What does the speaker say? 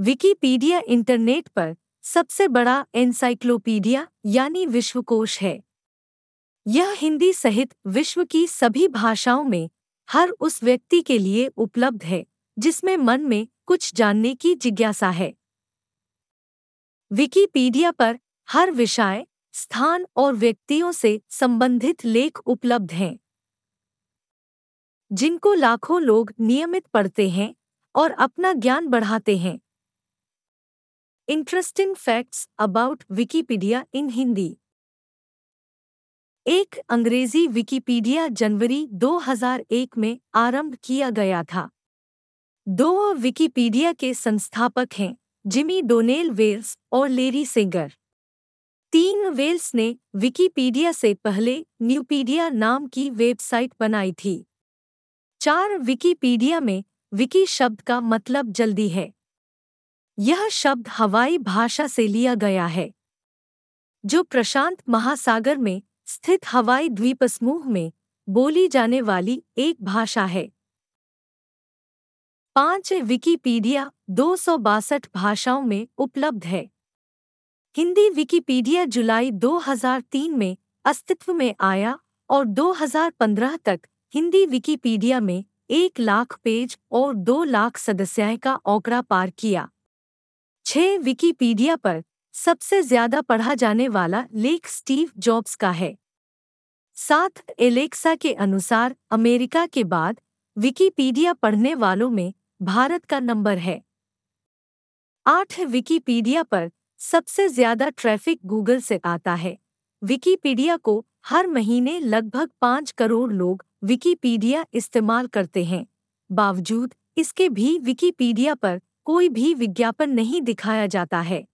Wikipedia internet पर सबसे बड़ा एनसाइक्लोपीडिया, यानी विश्वकोश है। यह हिंदी सहित विश्व की सभी भाषाओं में हर उस व्यक्ति के लिए उपलब्ध है, जिसमें मन में कुछ जानने की जिज्ञासा है। विकिपीडिया पर हर विषय, स्थान और व्यक्तियों से संबंधित लेख उपलब्ध हैं, जिनको लाखों लोग नियमित पढ़ते हैं और अपना ज्ञान बढ़ाते हैं। Interesting facts about Wikipedia in Hindi एक अंग्रेज़ी विकिपीडिया जनवरी 2001 में आरंभ किया गया था। दो विकिपीडिया के संस्थापक हैं, जिमी डोनेल वेल्स और लेरी सिंगर। तीन वेल्स ने विकिपीडिया से पहले न्यूपीडिया नाम की वेबसाइट बनाई थी। चार विकिपीडिया में विकी शब्द का मतलब जल्दी है। यह शब्द हवाई भाषा से लिया गया है, जो प्रशांत महासागर में स्थित हवाई द्वीप समूह में बोली जाने वाली एक भाषा है। पाँच विकिपीडिया दो सौ बासठ भाषाओं में उपलब्ध है। हिंदी विकिपीडिया जुलाई 2003 में अस्तित्व में आया और 2015 तक हिंदी विकिपीडिया में एक लाख पेज और दो लाख सदस्याएँ का औकड़ा पार किया। छह विकिपीडिया पर सबसे ज़्यादा पढ़ा जाने वाला लेख स्टीव जॉब्स का है। सात एलेक्सा के अनुसार अमेरिका के बाद विकिपीडिया पढ़ने वालों में भारत का नंबर है। आठ विकिपीडिया पर सबसे ज़्यादा ट्रैफ़िक गूगल से आता है। विकिपीडिया को हर महीने लगभग पाँच करोड़ लोग विकिपीडिया इस्तेमाल करते हैं। बावजूद इसके भी विकिपीडिया पर कोई भी विज्ञापन नहीं दिखाया जाता है।